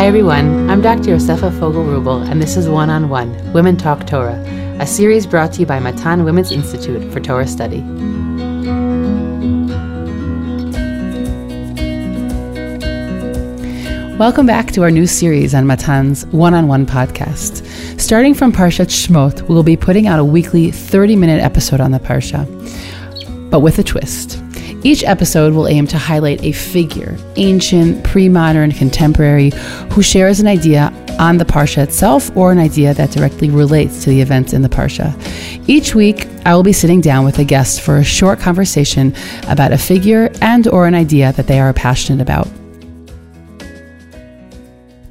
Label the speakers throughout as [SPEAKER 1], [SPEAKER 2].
[SPEAKER 1] Hi, everyone. I'm Dr. Yosefa Fogel Rubel, and this is One on One Women Talk Torah, a series brought to you by Matan Women's Institute for Torah Study. Welcome back to our new series on Matan's One on One podcast. Starting from Parshat Shmot, we will be putting out a weekly 30 minute episode on the Parsha, but with a twist. Each episode will aim to highlight a figure, ancient, pre modern, contemporary, who shares an idea on the Parsha itself or an idea that directly relates to the events in the Parsha. Each week, I will be sitting down with a guest for a short conversation about a figure and or an idea that they are passionate about.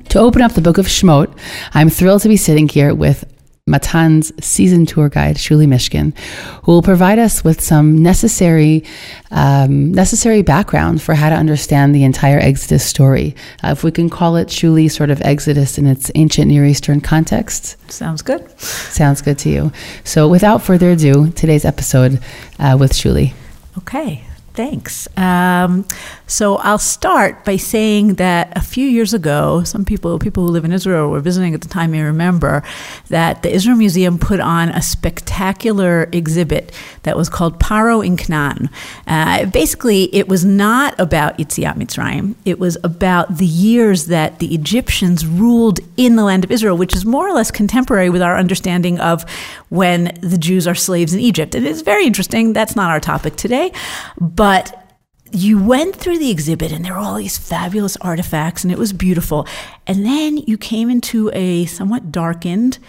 [SPEAKER 1] To open up the book of Shmot, I'm thrilled to be sitting here with Matan's season tour guide, Shuli Mishkin, who will provide us with some necessary um, necessary background for how to understand the entire Exodus story. Uh, if we can call it Shuli, sort of Exodus in its ancient Near Eastern context.
[SPEAKER 2] Sounds good.
[SPEAKER 1] Sounds good to you. So, without further ado, today's episode uh, with Shuli.
[SPEAKER 2] Okay. Thanks. Um, so I'll start by saying that a few years ago, some people, people who live in Israel, were visiting at the time, may remember that the Israel Museum put on a spectacular exhibit that was called Paro in Canaan. Uh, basically, it was not about Yetziat Mitzrayim. It was about the years that the Egyptians ruled in the land of Israel, which is more or less contemporary with our understanding of when the Jews are slaves in Egypt. And it's very interesting. That's not our topic today, but but you went through the exhibit and there were all these fabulous artifacts and it was beautiful. And then you came into a somewhat darkened,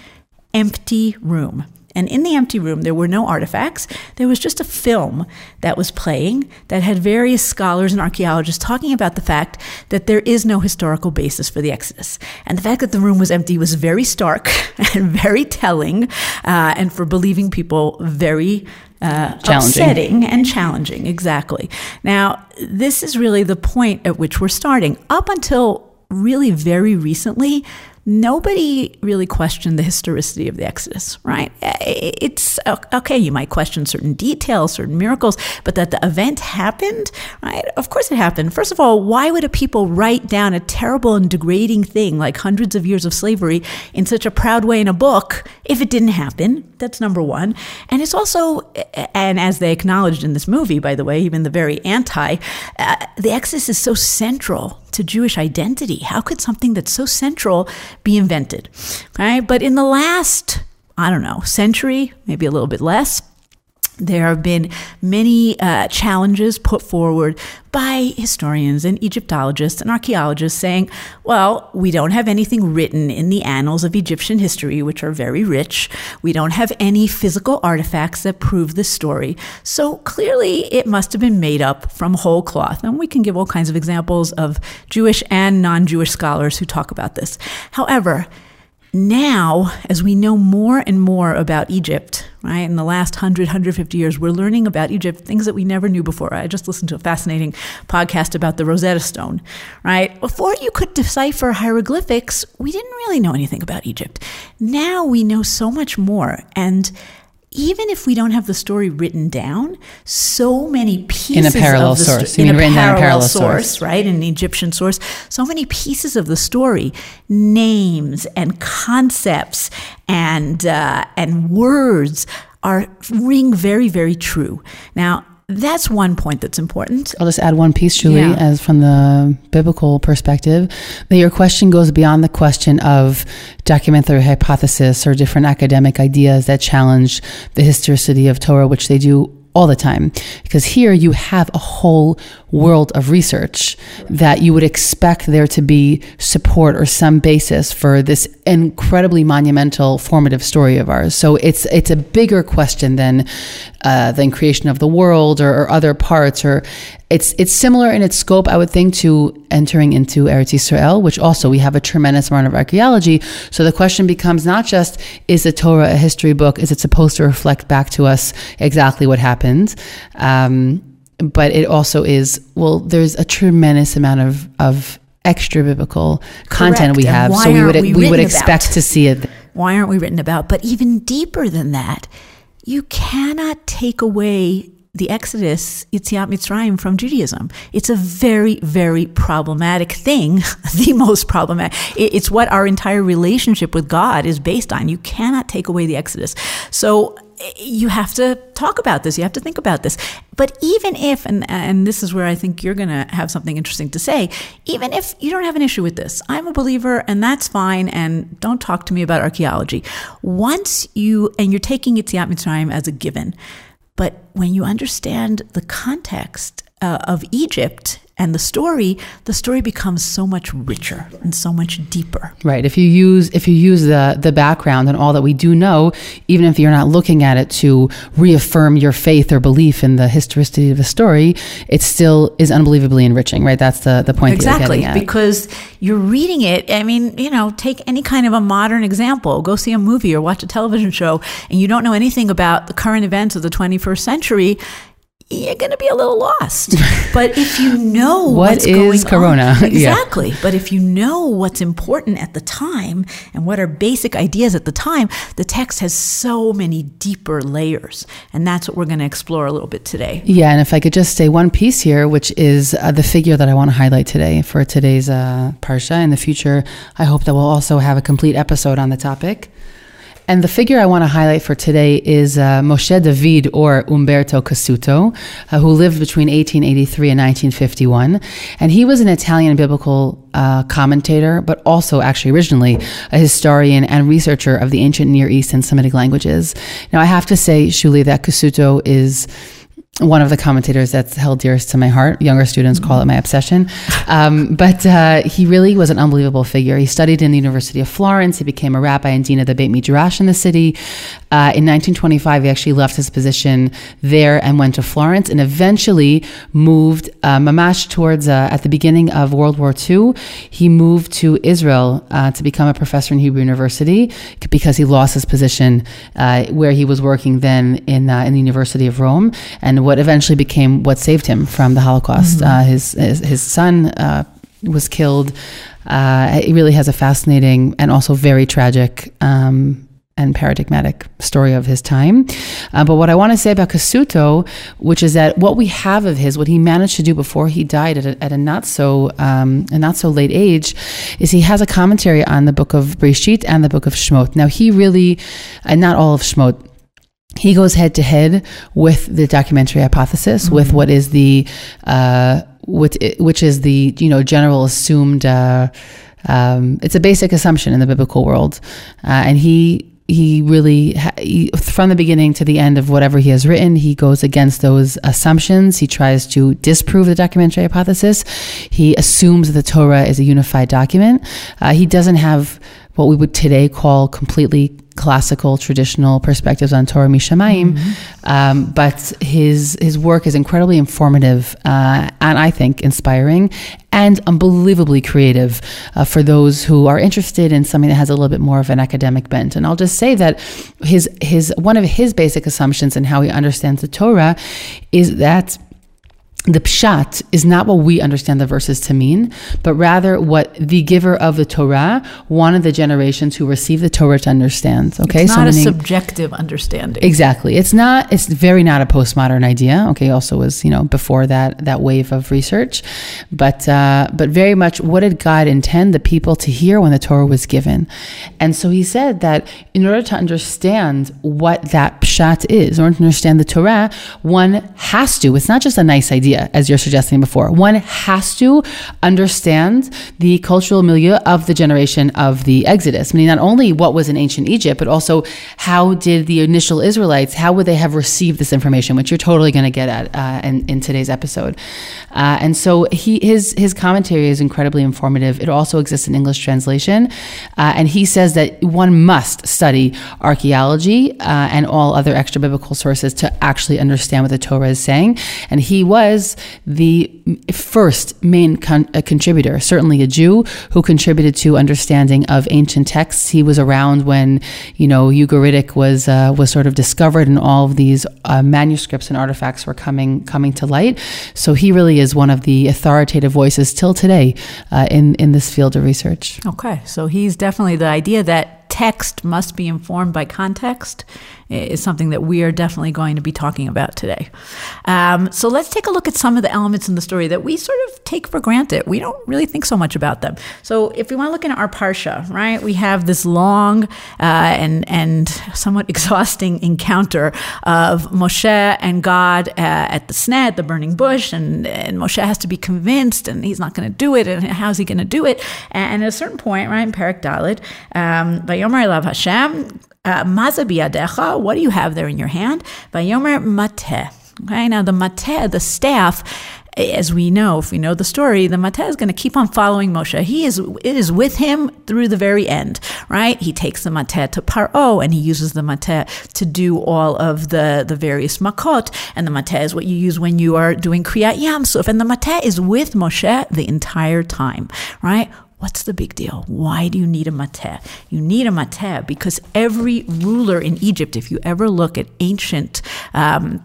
[SPEAKER 2] empty room. And in the empty room, there were no artifacts. There was just a film that was playing that had various scholars and archaeologists talking about the fact that there is no historical basis for the Exodus. And the fact that the room was empty was very stark and very telling, uh, and for believing people, very uh, upsetting and challenging. Exactly. Now, this is really the point at which we're starting. Up until really very recently, nobody really questioned the historicity of the Exodus, right? It's okay, you might question certain details, certain miracles, but that the event happened, right? Of course it happened. First of all, why would a people write down a terrible and degrading thing like hundreds of years of slavery in such a proud way in a book if it didn't happen? That's number one. And it's also, and as they acknowledged in this movie, by the way, even the very anti, uh, the Exodus is so central to Jewish identity. How could something that's so central be invented? Right? But in the last, I don't know, century, maybe a little bit less, there have been many uh, challenges put forward by historians and Egyptologists and archaeologists saying, well, we don't have anything written in the annals of Egyptian history, which are very rich. We don't have any physical artifacts that prove this story. So clearly, it must have been made up from whole cloth. And we can give all kinds of examples of Jewish and non Jewish scholars who talk about this. However, now, as we know more and more about Egypt, right, in the last 100, 150 years, we're learning about Egypt things that we never knew before. I just listened to a fascinating podcast about the Rosetta Stone, right? Before you could decipher hieroglyphics, we didn't really know anything about Egypt. Now we know so much more. And even if we don't have the story written down, so many pieces
[SPEAKER 1] in a parallel
[SPEAKER 2] of the
[SPEAKER 1] source,
[SPEAKER 2] sto- in, a parallel, parallel source, source, right, in an Egyptian source, so many pieces of the story, names and concepts and uh, and words are ring very very true. Now, that's one point that's important.
[SPEAKER 1] I'll just add one piece, Shuli, yeah. as from the biblical perspective, that your question goes beyond the question of documentary hypothesis or different academic ideas that challenge the historicity of Torah, which they do all the time. Because here you have a whole world of research that you would expect there to be support or some basis for this incredibly monumental formative story of ours. So it's it's a bigger question than uh, than creation of the world or, or, other parts or it's it's similar in its scope, I would think, to entering into Eretz Yisrael, which also we have a tremendous amount of archaeology. So the question becomes not just is the Torah a history book? Is it supposed to reflect back to us exactly what happened? Um, but it also is well there's a tremendous amount of of extra biblical content
[SPEAKER 2] Correct.
[SPEAKER 1] we have so we would
[SPEAKER 2] we,
[SPEAKER 1] we would expect about? to see it
[SPEAKER 2] why aren't we written about but even deeper than that you cannot take away the Exodus, Yetziat Mitzrayim from Judaism. It's a very, very problematic thing, the most problematic. It's what our entire relationship with God is based on. You cannot take away the Exodus. So you have to talk about this. You have to think about this. But even if, and, and this is where I think you're going to have something interesting to say, even if you don't have an issue with this, I'm a believer and that's fine. And don't talk to me about archaeology. Once you, and you're taking Yetziat Mitzrayim as a given, but when you understand the context uh, of Egypt and the story, the story becomes so much richer and so much deeper.
[SPEAKER 1] Right. If you use if you use the the background and all that we do know, even if you're not looking at it to reaffirm your faith or belief in the historicity of the story, it still is unbelievably enriching. Right. That's the the point.
[SPEAKER 2] Exactly. You're because you're reading it. I mean, you know, take any kind of a modern example. Go see a movie or watch a television show, and you don't know anything about the current events of the 21st century you're going to be a little lost. But if you know
[SPEAKER 1] what
[SPEAKER 2] what's
[SPEAKER 1] is Corona,
[SPEAKER 2] on, exactly. Yeah. But if you know what's important at the time and what are basic ideas at the time, the text has so many deeper layers, and that's what we're going to explore a little bit today.
[SPEAKER 1] Yeah, and if I could just say one piece here, which is uh, the figure that I want to highlight today for today's uh, parsha. In the future, I hope that we'll also have a complete episode on the topic. And the figure I want to highlight for today is uh, Moshe David or Umberto Cassuto, uh, who lived between 1883 and 1951. And he was an Italian biblical uh, commentator, but also actually originally a historian and researcher of the ancient Near East and Semitic languages. Now, I have to say, Shuli, that Cassuto is one of the commentators that's held dearest to my heart. Younger students call it my obsession. Um, but uh, he really was an unbelievable figure. He studied in the University of Florence. He became a rabbi and dean of the Beit Midrash in the city. Uh, in 1925, he actually left his position there and went to Florence and eventually moved uh, mamash towards, uh, at the beginning of World War II, he moved to Israel uh, to become a professor in Hebrew University because he lost his position uh, where he was working then in, in the University of Rome. And what eventually became what saved him from the Holocaust. Mm-hmm. Uh, his, his, his son uh, was killed. Uh, it really has a fascinating and also very tragic. Um, and paradigmatic story of his time. Uh, but what I want to say about Cassuto, which is that what we have of his, what he managed to do before he died at a, at a not so um, a not so late age, is he has a commentary on the book of Breshit and the book of Shmot. Now he really, and not all of Shmot, he goes head to head with the documentary hypothesis, mm-hmm. with what is the uh, with which is the you know general assumed. Uh, um, it's a basic assumption in the biblical world, uh, and he he really he, from the beginning to the end of whatever he has written he goes against those assumptions he tries to disprove the documentary hypothesis he assumes that the torah is a unified document uh, he doesn't have what we would today call completely classical traditional perspectives on Torah Mishamayim, mm-hmm. um, but his his work is incredibly informative uh, and I think inspiring and unbelievably creative uh, for those who are interested in something that has a little bit more of an academic bent. And I'll just say that his his one of his basic assumptions in how he understands the Torah is that the pshat is not what we understand the verses to mean, but rather what the giver of the Torah wanted the generations who received the Torah to understand. Okay,
[SPEAKER 2] it's not so a meaning, subjective understanding.
[SPEAKER 1] Exactly, it's not. It's very not a postmodern idea. Okay, also was you know before that that wave of research, but uh, but very much what did God intend the people to hear when the Torah was given, and so He said that in order to understand what that pshat is, in order to understand the Torah, one has to. It's not just a nice idea idea, as you're suggesting before. One has to understand the cultural milieu of the generation of the Exodus, meaning not only what was in ancient Egypt, but also how did the initial Israelites, how would they have received this information, which you're totally going to get at uh, in, in today's episode. Uh, and so he his his commentary is incredibly informative. It also exists in English translation, uh, and he says that one must study archaeology uh, and all other extra biblical sources to actually understand what the Torah is saying. And he was was the first main con- contributor, certainly a Jew who contributed to understanding of ancient texts. He was around when, you know, Ugaritic was uh, was sort of discovered, and all of these uh, manuscripts and artifacts were coming coming to light. So he really is one of the authoritative voices till today uh, in in this field of research.
[SPEAKER 2] Okay, so he's definitely the idea that text must be informed by context is something that we are definitely going to be talking about today. Um, so let's take a look at some of the elements in the story that we sort of take for granted. We don't really think so much about them. So if we want to look at our parsha, right, we have this long uh, and and somewhat exhausting encounter of Moshe and God uh, at the sneh, the burning bush, and, and Moshe has to be convinced, and he's not going to do it, and how's he going to do it? And at a certain point, right, in Perek Dalet, um, Vayomer Elav Hashem, uh, what do you have there in your hand? Vayomer mateh. Okay, now the mateh, the staff, as we know, if we know the story, the Mateh is going to keep on following Moshe. He is it is with him through the very end, right? He takes the Mateh to Paro and he uses the Mateh to do all of the, the various makot. And the Mateh is what you use when you are doing Kriyat Yamsuf. And the Mateh is with Moshe the entire time, right? What's the big deal? Why do you need a mateh? You need a mateh because every ruler in Egypt, if you ever look at ancient um,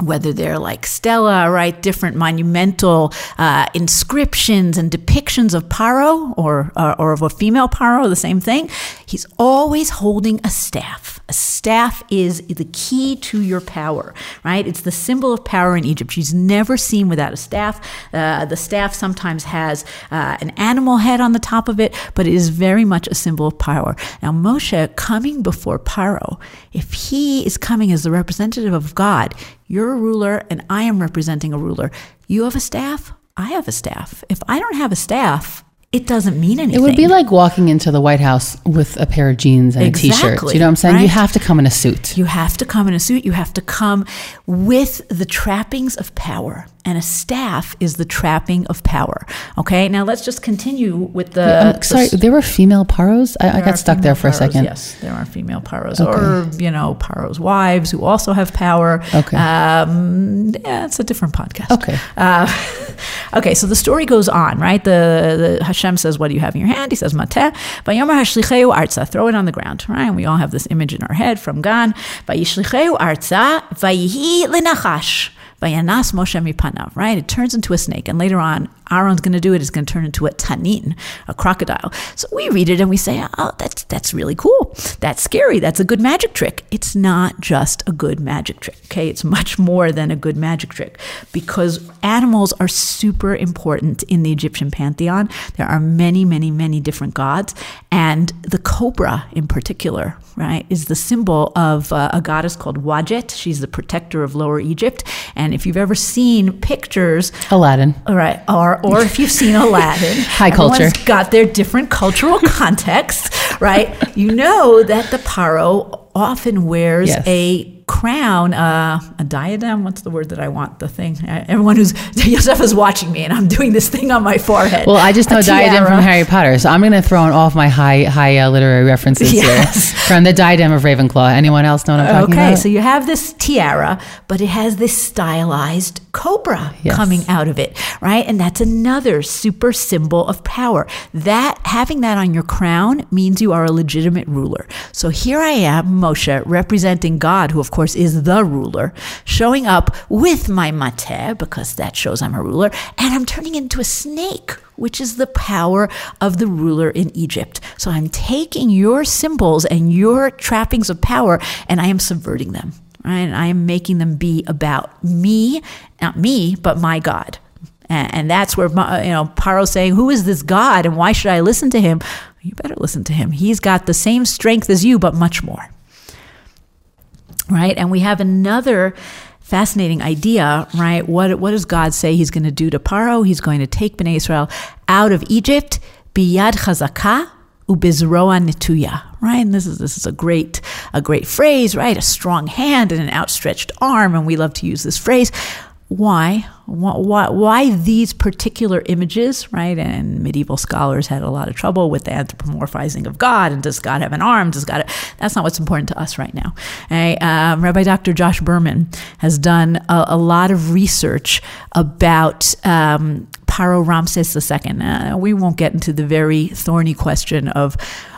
[SPEAKER 2] whether they're like stela, right, different monumental uh, inscriptions and depictions of Paro or, or, or of a female Paro, the same thing. He's always holding a staff. A staff is the key to your power, right? It's the symbol of power in Egypt. She's never seen without a staff. Uh, the staff sometimes has uh, an animal head on the top of it, but it is very much a symbol of power. Now, Moshe coming before Paro, if he is coming as the representative of God, you're a ruler and I am representing a ruler. You have a staff, I have a staff. If I don't have a staff, it doesn't mean anything.
[SPEAKER 1] It would be like walking into the White House with a pair of jeans and exactly, a t-shirt. You know what I'm saying? Right? You have to come in a suit.
[SPEAKER 2] You have to come in a suit. You have to come with the trappings of power and a staff is the trapping of power. Okay, now let's just continue with the.
[SPEAKER 1] Sorry, there were female paros. I, I got stuck there for
[SPEAKER 2] paros,
[SPEAKER 1] a second.
[SPEAKER 2] Yes, there are female paros, okay. or you know, paros' wives who also have power. Okay, um, yeah, it's a different podcast.
[SPEAKER 1] Okay, uh,
[SPEAKER 2] okay. So the story goes on, right? The, the Hashem says, "What do you have in your hand?" He says, "Mateh." Vayomer hashlicheu arza. Throw it on the ground, right? And we all have this image in our head from Gan. Vayishlicheu arza. Vayihi lenachash. Vayanas Moshe mipanav, right? It turns into a snake. And later on, Aaron's going to do it. It's going to turn into a tanin, a crocodile. So we read it and we say, oh, that's, that's really cool. That's scary. That's a good magic trick. It's not just a good magic trick, okay? It's much more than a good magic trick because animals are super important in the Egyptian pantheon. There are many, many, many different gods. And the cobra in particular, right, is the symbol of uh, a goddess called Wadjet. She's the protector of Lower Egypt. And if you've ever seen pictures,
[SPEAKER 1] Aladdin,
[SPEAKER 2] all right, or or if you've seen Aladdin,
[SPEAKER 1] high culture,
[SPEAKER 2] got their different cultural contexts, right? You know that the paro often wears yes. a crown, uh, a diadem. What's the word that I want? The thing. Everyone who's Yosef is watching me, and I'm doing this thing on my forehead.
[SPEAKER 1] Well, I just know diadem from Harry Potter, so I'm going to throw in all of my high high uh, literary references yes. here from the diadem of Ravenclaw. Anyone else know what I'm talking
[SPEAKER 2] okay,
[SPEAKER 1] about?
[SPEAKER 2] Okay, so you have this tiara, but it has this stylized cobra yes. coming out of it, right? And that's another super symbol of power. That having that on your crown means you are a legitimate ruler. So here I am, Moshe, representing God, who of course, is the ruler, showing up with my mateh, because that shows I'm a ruler, and I'm turning into a snake, which is the power of the ruler in Egypt. So I'm taking your symbols and your trappings of power, and I am subverting them. Right? And I am making them be about me, not me, but my God. And, that's where you know Paro saying, "Who is this God, and why should I listen to him?" You better listen to him. He's got the same strength as you, but much more right? And we have another fascinating idea, right? What, what does God say he's going to do to Paro? He's going to take Bnei Israel out of Egypt, biyad chazaka ubizroa netuya, right? And this is this is a great a great phrase, right? A strong hand and an outstretched arm, and we love to use this phrase why? why? Why these particular images, right? And medieval scholars had a lot of trouble with the anthropomorphizing of God. And does God have an arm? Does God? Have, that's not what's important to us right now. Okay? Um, Rabbi Dr. Josh Berman has done a, a lot of research about um, Paro Ramses II. Uh, we won't get into the very thorny question of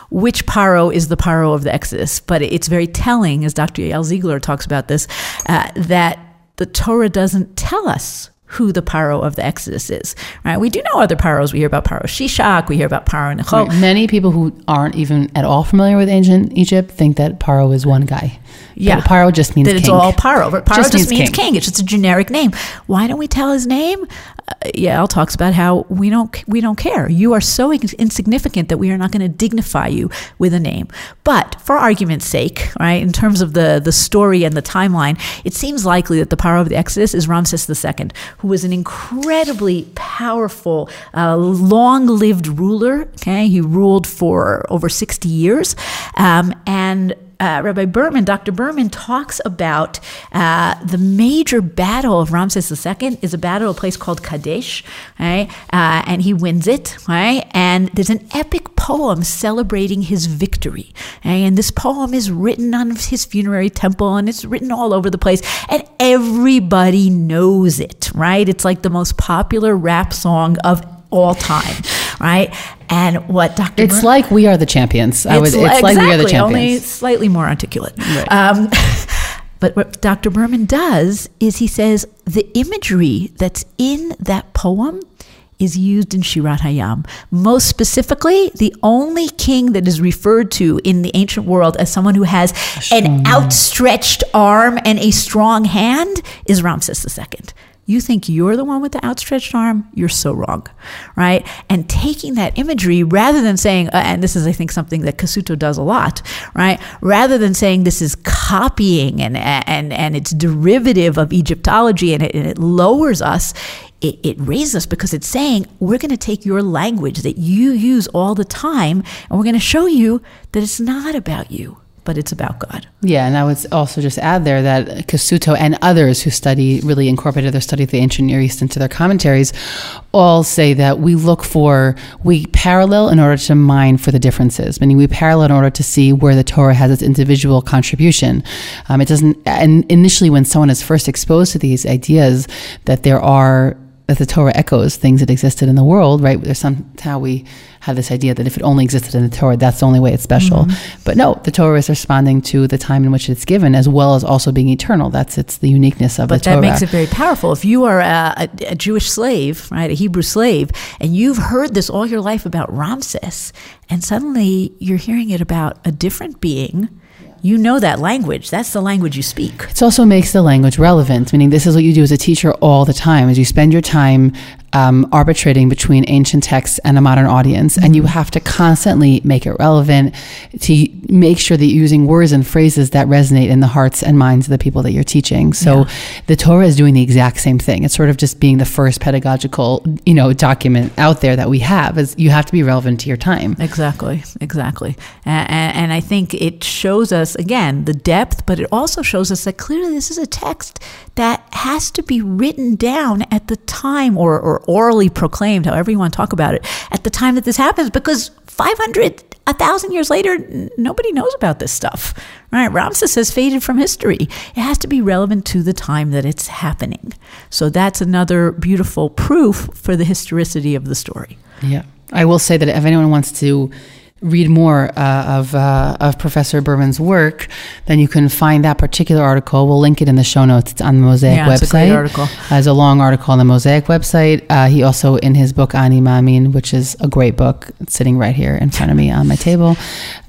[SPEAKER 2] which paro is the paro of the Exodus, but it's very telling, as Dr. Yael Ziegler talks about this, uh, that the Torah doesn't tell us who the Paro of the Exodus is, right? We do know other Paros. We hear about Paro Shishak, we hear about Paro Necho.
[SPEAKER 1] Right. Many people who aren't even at all familiar with ancient Egypt think that Paro is one guy.
[SPEAKER 2] Yeah.
[SPEAKER 1] But Paro just means king.
[SPEAKER 2] that it's
[SPEAKER 1] king.
[SPEAKER 2] all Paro. But Paro
[SPEAKER 1] Just
[SPEAKER 2] just,
[SPEAKER 1] means
[SPEAKER 2] means
[SPEAKER 1] king.
[SPEAKER 2] king. It's just a generic name. Why don't we tell his name? Uh, Yael talks about how we don't we don't care. You are so ins- insignificant that we are not going to dignify you with a name. But for argument's sake, right, in terms of the the story and the timeline, it seems likely that the Paro of the Exodus is Ramses II, who was an incredibly powerful, uh, long-lived ruler. Okay, he ruled for over sixty years, um, and uh, Rabbi Berman, Dr. Berman talks about uh, the major battle of Ramses II is a battle at a place called Kadesh, right? Uh, and he wins it, right? And there's an epic poem celebrating his victory, okay? and this poem is written on his funerary temple, and it's written all over the place, and everybody knows it, right? It's like the most popular rap song of all time, right? And what Dr.
[SPEAKER 1] It's like we are the champions. Would. It's
[SPEAKER 2] li-
[SPEAKER 1] like we are the
[SPEAKER 2] champions. Only slightly more articulate.
[SPEAKER 1] Right.
[SPEAKER 2] Um, but what Dr. Berman does is he says the imagery that's in that poem is used in Shirat Hayam. Most specifically, the only king that is referred to in the ancient world as someone who has an outstretched arm and a strong hand is Ramses II. You think you're the one with the outstretched arm? You're so wrong, right? And taking that imagery rather than saying, uh, and this is, I think, something that Cassuto does a lot, right? Rather than saying this is copying and and and it's derivative of Egyptology and it, and it lowers us, it, it raises us because it's saying we're going to take your language that you use all the time and we're going to show you that it's not about you, but it's about God.
[SPEAKER 1] Yeah, and I would also just add there that Cassuto and others who study really incorporated their study of the ancient Near East into their commentaries all say that we look for we parallel in order to mine for the differences. Meaning we parallel in order to see where the Torah has its individual contribution. Um, it doesn't. And initially, when someone is first exposed to these ideas, that there are that the Torah echoes things that existed in the world, right? There's somehow we have this idea that if it only existed in the Torah, that's the only way it's special.
[SPEAKER 2] Mm-hmm.
[SPEAKER 1] But no, the Torah is responding to the time in which it's given, as well as also being eternal. That's it's the uniqueness of
[SPEAKER 2] But
[SPEAKER 1] the Torah.
[SPEAKER 2] But that makes it very powerful. If you are a, a, a Jewish slave, right, a Hebrew slave, and you've heard this all your life about Ramses, and suddenly you're hearing it about a different being, you know that language. That's the language you speak.
[SPEAKER 1] It also makes the language relevant, meaning this is what you do as a teacher all the time, is you spend your time um, arbitrating between ancient texts and a modern audience, and you have to constantly make it relevant to make sure that you're using words and phrases that resonate in the hearts and minds of the people that you're teaching. So the Torah is doing the exact same thing. It's sort of just being the first pedagogical, you know, document out there that we have. Is you have to be relevant to your time.
[SPEAKER 2] Exactly, exactly. And, and I think it shows us, again, the depth, but it also shows us that clearly this is a text that has to be written down at the time or, or orally proclaimed, however you want to talk about it, at the time that this happens, because 500, a thousand years later, nobody knows about this stuff, right? Ramses has faded from history. It has to be relevant to the time that it's happening. So that's another beautiful proof for the historicity of the story.
[SPEAKER 1] Yeah, I will say that if anyone wants to read more uh, of uh, of Professor Berman's work, then you can find that particular article. We'll link it in the show notes. It's on the Mosaic
[SPEAKER 2] Yeah,
[SPEAKER 1] website.
[SPEAKER 2] it's a great article.
[SPEAKER 1] There's a long article on the Mosaic website. Uh, he also in his book Ani Mamin, which is a great book, it's sitting right here in front of me on my table.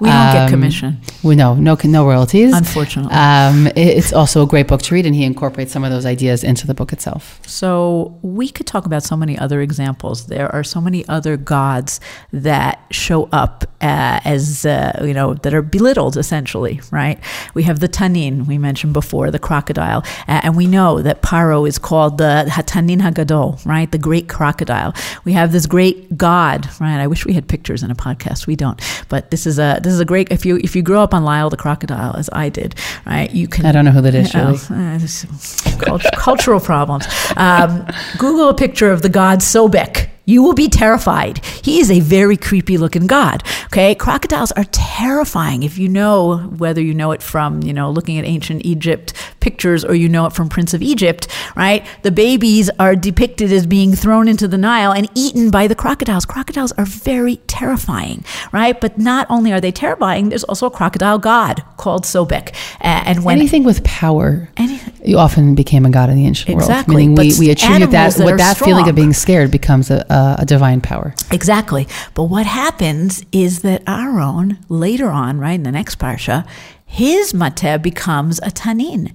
[SPEAKER 2] We don't get
[SPEAKER 1] Um,
[SPEAKER 2] commission,
[SPEAKER 1] We no no no royalties.
[SPEAKER 2] unfortunately.
[SPEAKER 1] Um, it- it's also a great book to read, and he incorporates some of those ideas into the book itself.
[SPEAKER 2] So we could talk about so many other examples. There are so many other gods that show up uh, as uh, you know that are belittled, essentially. Right? We have the Tanin we mentioned before, the crocodile, uh, and we know that Paro is called the Hatanin Hagadol, right? The great crocodile. We have this great god, right? I wish we had pictures in a podcast. We don't, but this is a this is a great. If you if you grow up on Lyle the crocodile, as I did, right? You can
[SPEAKER 1] I don't know who that is,
[SPEAKER 2] Oh,
[SPEAKER 1] Shuli.
[SPEAKER 2] uh, cult- cultural problems. Um, Google a picture of the god Sobek. You will be terrified. He is a very creepy looking god. Okay. Crocodiles are terrifying. If you know, whether you know it from, you know, looking at ancient Egypt pictures or you know it from Prince of Egypt, right? The babies are depicted as being thrown into the Nile and eaten by the crocodiles. Crocodiles are very terrifying, right? But not only are they terrifying, there's also a crocodile god called Sobek. Uh, and when
[SPEAKER 1] anything with power, anything, you often became a god in the ancient
[SPEAKER 2] exactly,
[SPEAKER 1] world. Meaning we, we attribute that, that what that strong. feeling of being scared becomes a, a, Uh, a divine power.
[SPEAKER 2] Exactly. But what happens is that Aaron later on, right in the next parsha, his mateh becomes a tanin.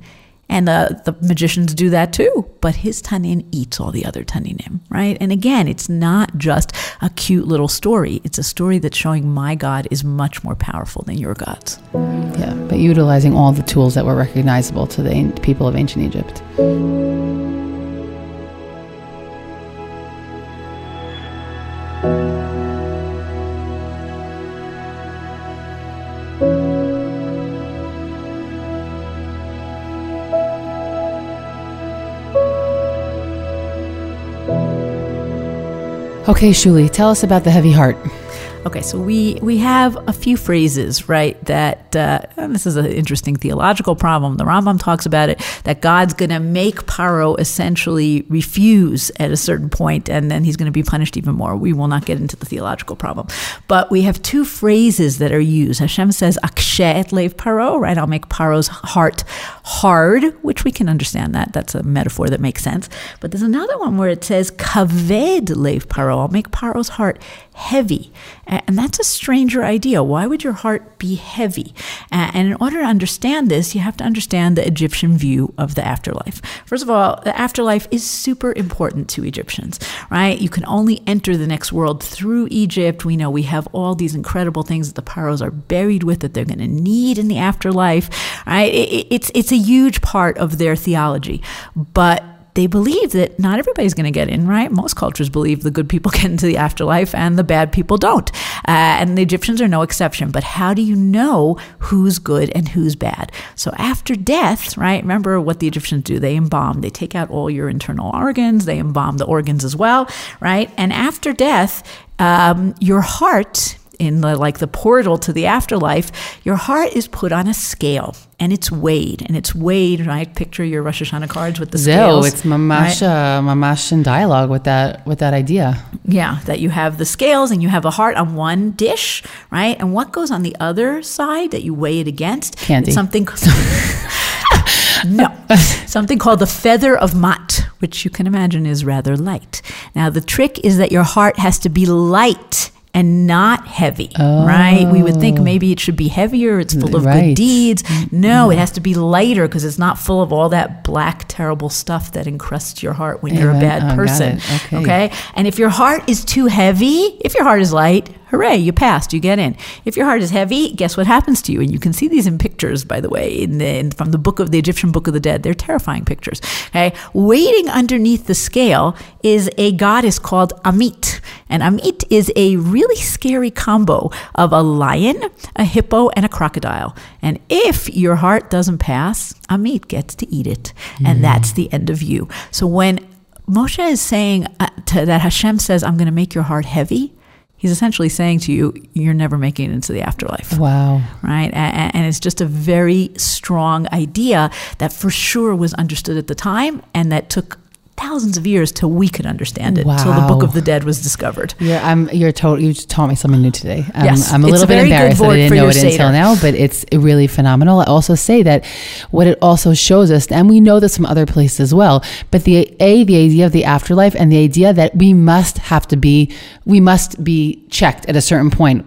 [SPEAKER 2] And the, the magicians do that too. But his tanin eats all the other taninim, right? And again, it's not just a cute little story. It's a story that's showing my God is much more powerful than your gods.
[SPEAKER 1] Yeah, but utilizing all the tools that were recognizable to the people of ancient Egypt. Okay, Shuli, tell us about the heavy heart.
[SPEAKER 2] Okay, so we we have a few phrases, right? That uh, this is an interesting theological problem. The Rambam talks about it that God's going to make Paro essentially refuse at a certain point, and then he's going to be punished even more. We will not get into the theological problem, but we have two phrases that are used. Hashem says "Akshe et lev Paro," right? I'll make Paro's heart hard, which we can understand that. That's a metaphor that makes sense. But there's another one where it says "Kaved lev Paro." I'll make Paro's heart heavy. And that's a stranger idea. Why would your heart be heavy? And in order to understand this, you have to understand the Egyptian view of the afterlife. First of all, the afterlife is super important to Egyptians, right? You can only enter the next world through Egypt. We know we have all these incredible things that the Paros are buried with that they're going to need in the afterlife, right? It's, it's a huge part of their theology. But they believe that not everybody's going to get in, right? Most cultures believe the good people get into the afterlife and the bad people don't. Uh, and the Egyptians are no exception. But how do you know who's good and who's bad? So after death, right? Remember what the Egyptians do? They embalm, they take out all your internal organs, they embalm the organs as well, right? And after death, um, your heart in the like the portal to the afterlife, your heart is put on a scale and it's weighed and it's weighed. Right, picture your Rosh Hashanah cards with the scales.
[SPEAKER 1] it's mamash, right? uh, mamash in dialogue with that with that idea.
[SPEAKER 2] Yeah, that you have the scales and you have a heart on one dish, right? And what goes on the other side that you weigh it against?
[SPEAKER 1] Candy.
[SPEAKER 2] It's something. no, something called the feather of Maat, which you can imagine is rather light. Now the trick is that your heart has to be light and not heavy, oh. right? We would think maybe it should be heavier, it's full of right. good deeds. No, yeah. it has to be lighter because it's not full of all that black, terrible stuff that encrusts your heart when Amen. you're a bad oh, person. Okay. okay. And if your heart is too heavy, if your heart is light, hooray, you passed, you get in. If your heart is heavy, guess what happens to you? And you can see these in pictures, by the way, in the, in, from the book of the Egyptian Book of the Dead. They're terrifying pictures. Okay, waiting underneath the scale is a goddess called Ammit, and Ammit is a really scary combo of a lion, a hippo, and a crocodile. And if your heart doesn't pass, Ammit gets to eat it, and mm. that's the end of you. So when Moshe is saying uh, to, that Hashem says, "I'm going to make your heart heavy." He's essentially saying to you, you're never making it into the afterlife.
[SPEAKER 1] Wow.
[SPEAKER 2] Right? And, and, it's just a very strong idea that for sure was understood at the time and that took thousands of years till we could understand it, wow. till the Book of the Dead was discovered.
[SPEAKER 1] Yeah, I'm, you're told, you taught me something new today. Um,
[SPEAKER 2] yes,
[SPEAKER 1] I'm a little bit embarrassed that I didn't know it Seder. until now, but it's really phenomenal. I also say that what it also shows us, and we know this from other places as well, but the A, the idea of the afterlife and the idea that we must have to be, we must be checked at a certain point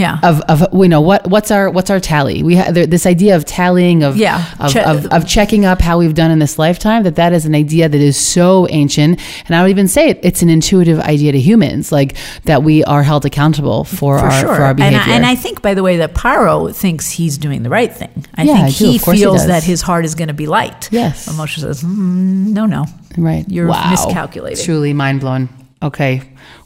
[SPEAKER 2] yeah.
[SPEAKER 1] Of of you know what what's our what's our tally? We have this idea of tallying of
[SPEAKER 2] yeah.
[SPEAKER 1] of, che- of, of, checking up how we've done in this lifetime that that is an idea that is so ancient. And i would even say it, it's an intuitive idea to humans like that we are held accountable for, for our sure. for our behavior
[SPEAKER 2] and I, and I, think by the way that paro thinks he's doing the right thing. I yeah, think I he feels he that his heart is going to be light.
[SPEAKER 1] Yes.
[SPEAKER 2] Moshe says mm, no no.
[SPEAKER 1] Right.
[SPEAKER 2] You're wow. miscalculating.
[SPEAKER 1] Truly mind blown Okay,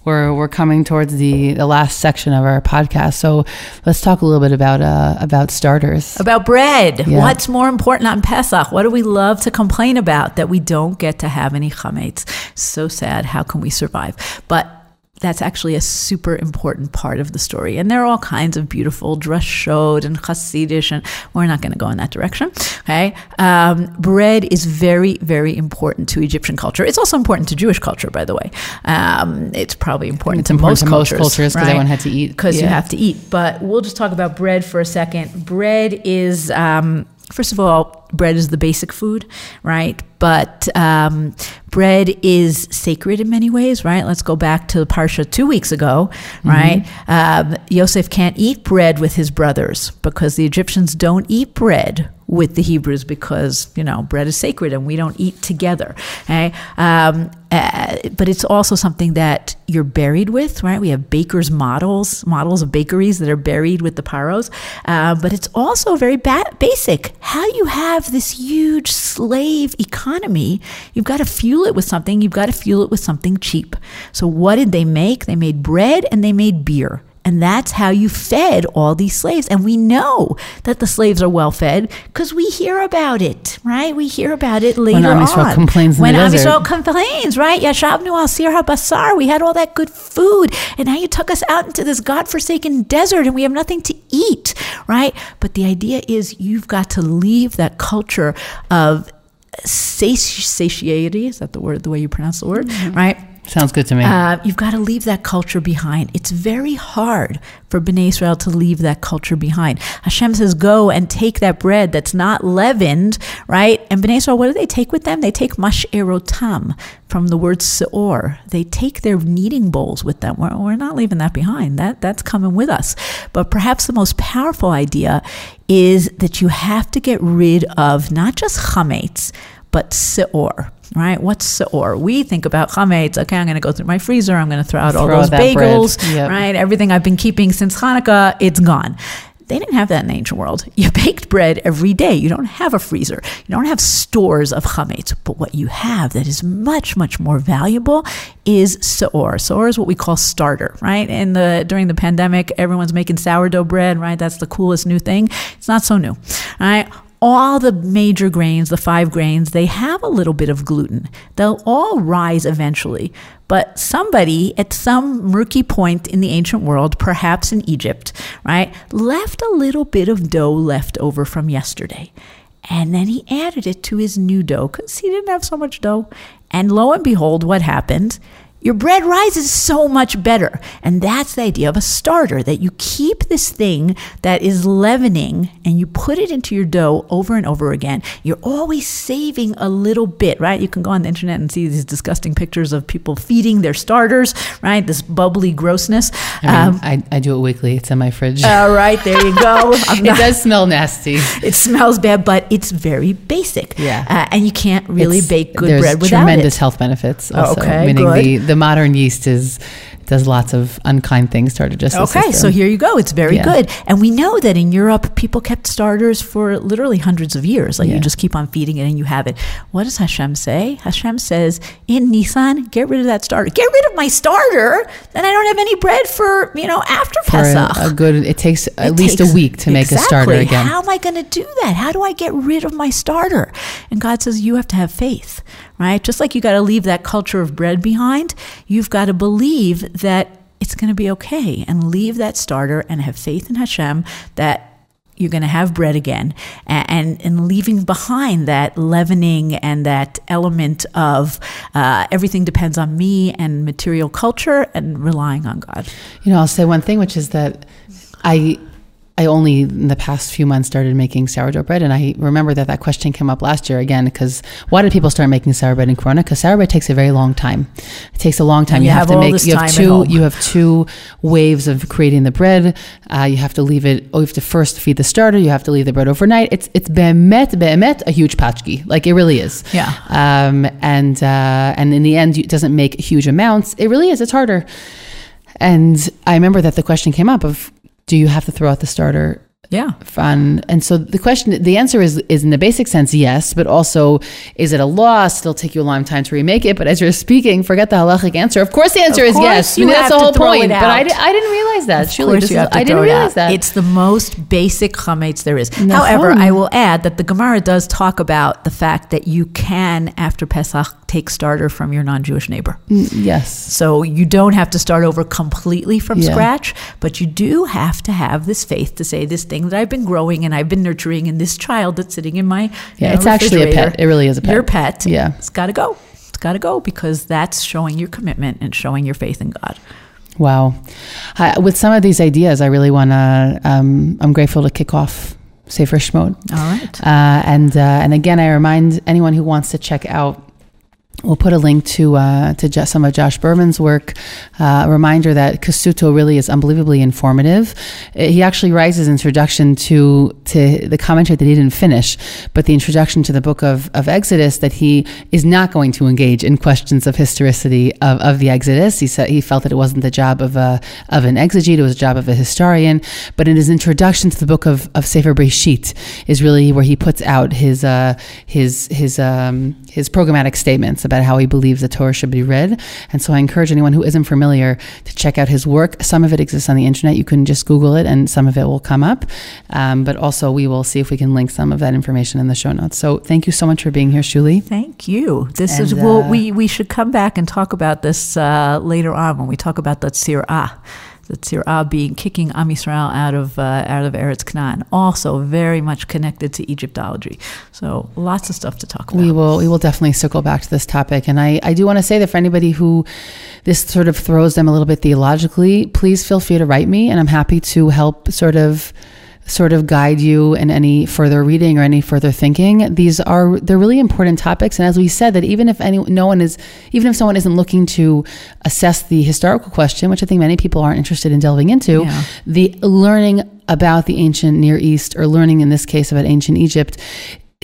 [SPEAKER 1] we're we're coming towards the the last section of our podcast, so let's talk a little bit about uh, about starters.
[SPEAKER 2] About bread. Yeah. What's more important on Pesach? What do we love to complain about that we don't get to have any chametz? So sad. How can we survive? But that's actually a super important part of the story. And there are all kinds of beautiful dress drashot and Hasidish, and we're not going to go in that direction. Okay. Um, bread is very, very important to Egyptian culture. It's also important to Jewish culture, by the way. Um, it's probably important
[SPEAKER 1] it's
[SPEAKER 2] to
[SPEAKER 1] important
[SPEAKER 2] most
[SPEAKER 1] to
[SPEAKER 2] cultures.
[SPEAKER 1] most cultures because right? everyone had to eat.
[SPEAKER 2] Because yeah. you have to eat. But we'll just talk about bread for a second. Bread is, um, first of all, bread is the basic food, right? But um, bread is sacred in many ways, right? Let's go back to the Parsha two weeks ago, mm-hmm. right? Um, Yosef can't eat bread with his brothers because the Egyptians don't eat bread with the Hebrews because you know bread is sacred and we don't eat together. Okay? Um, uh, but it's also something that you're buried with, right? We have bakers' models, models of bakeries that are buried with the paros. Uh, but it's also very ba- basic. How you have this huge slave economy, you've got to fuel it with something. You've got to fuel it with something cheap. So what did they make? They made bread and they made beer. And that's how you fed all these slaves. And we know that the slaves are well fed because we hear about it, right? We hear about it later
[SPEAKER 1] when Am Yisrael
[SPEAKER 2] on.
[SPEAKER 1] complains
[SPEAKER 2] when
[SPEAKER 1] Am
[SPEAKER 2] Yisrael complains, right? Yashavnu al sir basar. We had all that good food. And now you took us out into this godforsaken desert and we have nothing to eat, right? But the idea is you've got to leave that culture of satiety. Is that the word, the way you pronounce the word, mm-hmm. right?
[SPEAKER 1] Sounds good to me.
[SPEAKER 2] Uh, you've got to leave that culture behind. It's very hard for Bnei Israel to leave that culture behind. Hashem says, go and take that bread that's not leavened, right? And Bnei Israel, what do they take with them? They take mash erotam from the word seor. They take their kneading bowls with them. We're, we're not leaving that behind. That, that's coming with us. But perhaps the most powerful idea is that you have to get rid of not just chametz, but seor right? What's seor? We think about chametz. Okay, I'm going to go through my freezer. I'm going to throw out throw all those bagels, yep. right? Everything I've been keeping since Hanukkah, it's gone. They didn't have that in the ancient world. You baked bread every day. You don't have a freezer. You don't have stores of chametz. But what you have that is much, much more valuable is seor. Seor is what we call starter, right? In the during the pandemic, everyone's making sourdough bread, right? That's the coolest new thing. It's not so new, right? All the major grains, the five grains, they have a little bit of gluten. They'll all rise eventually. But somebody at some murky point in the ancient world, perhaps in Egypt, right, left a little bit of dough left over from yesterday. And then he added it to his new dough because he didn't have so much dough. And lo and behold, what happened? Your bread rises so much better. And that's the idea of a starter that you keep this thing that is leavening and you put it into your dough over and over again. You're always saving a little bit, right? You can go on the internet and see these disgusting pictures of people feeding their starters, right? This bubbly grossness.
[SPEAKER 1] I, mean, um, I, I, do it weekly. It's in my fridge.
[SPEAKER 2] All right, there you go.
[SPEAKER 1] it does smell nasty.
[SPEAKER 2] It smells bad, but it's very basic.
[SPEAKER 1] Yeah.
[SPEAKER 2] Uh, and you can't really
[SPEAKER 1] it's,
[SPEAKER 2] bake good bread without
[SPEAKER 1] tremendous health benefits also,
[SPEAKER 2] okay,
[SPEAKER 1] meaning
[SPEAKER 2] good.
[SPEAKER 1] the, the the modern yeast is does lots of unkind things to our digestive
[SPEAKER 2] okay,
[SPEAKER 1] system.
[SPEAKER 2] so here you go. It's very yeah. good. And we know that in Europe, people kept starters for literally hundreds of years. Like yeah. you just keep on feeding it and you have it. What does Hashem say? Hashem says, in Nissan, get rid of that starter. Get rid of my starter, then I don't have any bread for, you know, after for Pesach.
[SPEAKER 1] A, a good, it takes at it least takes, a week to make exactly. a starter again.
[SPEAKER 2] How am I going to do that? How do I get rid of my starter? And God says, you have to have faith right? Just like you got to leave that culture of bread behind, you've got to believe that it's going to be okay and leave that starter and have faith in Hashem that you're going to have bread again and, and leaving behind that leavening and that element of uh, everything depends on me and material culture and relying on God.
[SPEAKER 1] You know, I'll say one thing, which is that I I only in the past few months started making sourdough bread, and I remember that that question came up last year again. Because why did people start making sourdough bread in Corona? Because sourdough bread takes a very long time. It takes a long time.
[SPEAKER 2] You,
[SPEAKER 1] you,
[SPEAKER 2] have,
[SPEAKER 1] have to
[SPEAKER 2] make.
[SPEAKER 1] You have two. You have two waves of creating the bread. Uh, you have to leave it. Oh, you have to first feed the starter. You have to leave the bread overnight. It's it's be'emet be'emet a huge patchki. Like it really is.
[SPEAKER 2] Yeah.
[SPEAKER 1] Um, and uh, and in the end, it doesn't make huge amounts. It really is. It's harder. And I remember that the question came up of do you have to throw out the starter
[SPEAKER 2] Yeah.
[SPEAKER 1] Fun. And so the question, the answer is, is in the basic sense, yes, but also, is it a loss? It'll take you a long time to remake it. But as you're speaking, forget the halachic answer. Of course, the answer is yes. I mean, that's the whole point. But I, I didn't realize that.
[SPEAKER 2] Of
[SPEAKER 1] Surely,
[SPEAKER 2] course
[SPEAKER 1] this
[SPEAKER 2] you
[SPEAKER 1] is,
[SPEAKER 2] have to
[SPEAKER 1] I didn't
[SPEAKER 2] it
[SPEAKER 1] realize that.
[SPEAKER 2] It's the most basic chametz there is.
[SPEAKER 1] Nachon.
[SPEAKER 2] However, I will add that the Gemara does talk about the fact that you can, after Pesach, take starter from your non-Jewish neighbor.
[SPEAKER 1] Mm, yes.
[SPEAKER 2] So you don't have to start over completely from
[SPEAKER 1] Yeah.
[SPEAKER 2] scratch, but you do have to have this faith to say this thing that I've been growing and I've been nurturing and this child that's sitting in my
[SPEAKER 1] Yeah,
[SPEAKER 2] know,
[SPEAKER 1] it's actually a pet. It really is a pet.
[SPEAKER 2] Your pet.
[SPEAKER 1] Yeah.
[SPEAKER 2] It's got to go. It's got to go because that's showing your commitment and showing your faith in God.
[SPEAKER 1] Wow. With some of these ideas, I really want to, um, I'm grateful to kick off Sefer Shmot.
[SPEAKER 2] All right.
[SPEAKER 1] Uh, and uh, and again, I remind anyone who wants to check out. We'll put a link to uh, to some of Josh Berman's work. Uh, a reminder that Cassuto really is unbelievably informative. Uh, He actually writes his introduction to to the commentary that he didn't finish, but the introduction to the book of, of Exodus that he is not going to engage in questions of historicity of, of the Exodus. He said he felt that it wasn't the job of a of an exegete; it was the job of a historian. But in his introduction to the book of, of Sefer Breshit is really where he puts out his uh, his his um, his programmatic statements about how he believes the Torah should be read. And so I encourage anyone who isn't familiar to check out his work. Some of it exists on the internet. You can just Google it, and some of it will come up. Um, but also, we will see if we can link some of that information in the show notes. So thank you so much for being here, Shuli.
[SPEAKER 2] Thank you. This is well,
[SPEAKER 1] uh,
[SPEAKER 2] we we should come back and talk about this uh, later on when we talk about the tzirah. The tzirah being kicking Am Yisrael out of uh, out of Eretz Canaan, also very much connected to Egyptology. So lots of stuff to talk about.
[SPEAKER 1] We will we will definitely circle back to this topic. And I, I do want to say that for anybody who this sort of throws them a little bit theologically, please feel free to write me and I'm happy to help sort of sort of guide you in any further reading or any further thinking. These are they're really important topics. And as we said, that even if any no one is even if someone isn't looking to assess the historical question, which I think many people aren't interested in delving into,
[SPEAKER 2] Yeah.
[SPEAKER 1] the learning about the ancient Near East or learning in this case about ancient Egypt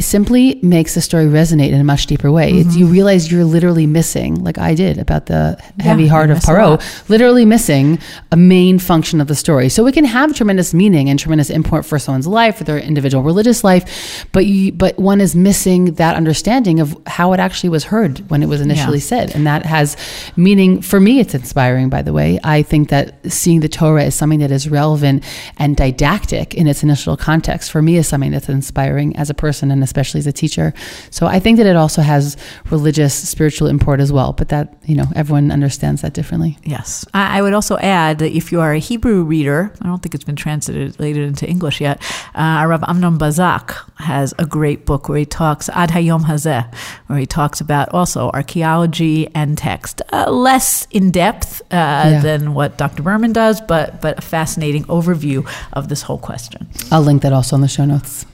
[SPEAKER 1] simply makes the story resonate in a much deeper way. It's, you realize you're literally missing, like I did about the heavy
[SPEAKER 2] Mm-hmm. Yeah,
[SPEAKER 1] heart of Paro, literally missing a main function of the story. So it can have tremendous meaning and tremendous import for someone's life, for their individual religious life, but you, but one is missing that understanding of how it actually was heard when it was initially
[SPEAKER 2] Yeah.
[SPEAKER 1] said, and that has meaning for me. It's inspiring, by the way. I think that seeing the Torah is something that is relevant and didactic in its initial context for me is something that's inspiring as a person and especially as a teacher. So I think that it also has religious, spiritual import as well. But that you know everyone understands that differently.
[SPEAKER 2] Yes. I, would also add that if you are a Hebrew reader, I don't think it's been translated into English yet, uh, Rav Amnon Bazak has a great book where he talks, Ad Hayom Hazeh, where he talks about also archaeology and text. Uh, less in depth uh,
[SPEAKER 1] Yeah.
[SPEAKER 2] than what Dr. Berman does, but, but a fascinating overview of this whole question.
[SPEAKER 1] I'll link that also in the show notes.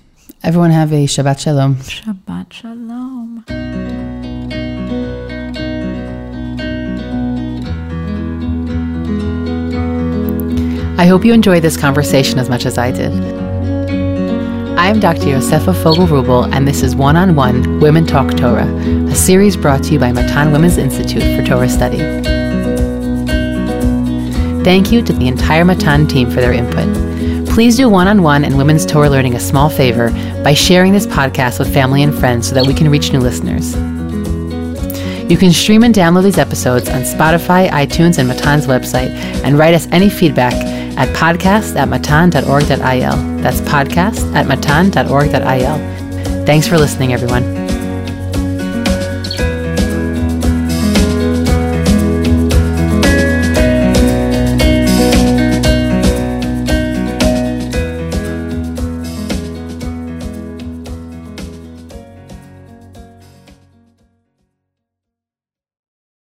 [SPEAKER 1] Everyone have a Shabbat Shalom.
[SPEAKER 2] Shabbat Shalom.
[SPEAKER 1] I hope you enjoyed this conversation as much as I did. I am Dr. Yosefa Fogel Rubel, and this is One on One Women Talk Torah, a series brought to you by Matan Women's Institute for Torah Study. Thank you to the entire Matan team for their input. Please do one on one and women's Torah learning a small favor by sharing this podcast with family and friends so that we can reach new listeners. You can stream and download these episodes on Spotify, iTunes, and Matan's website, and write us any feedback at podcast at matan.org.il. That's podcast at matan.org.il. Thanks for listening, everyone.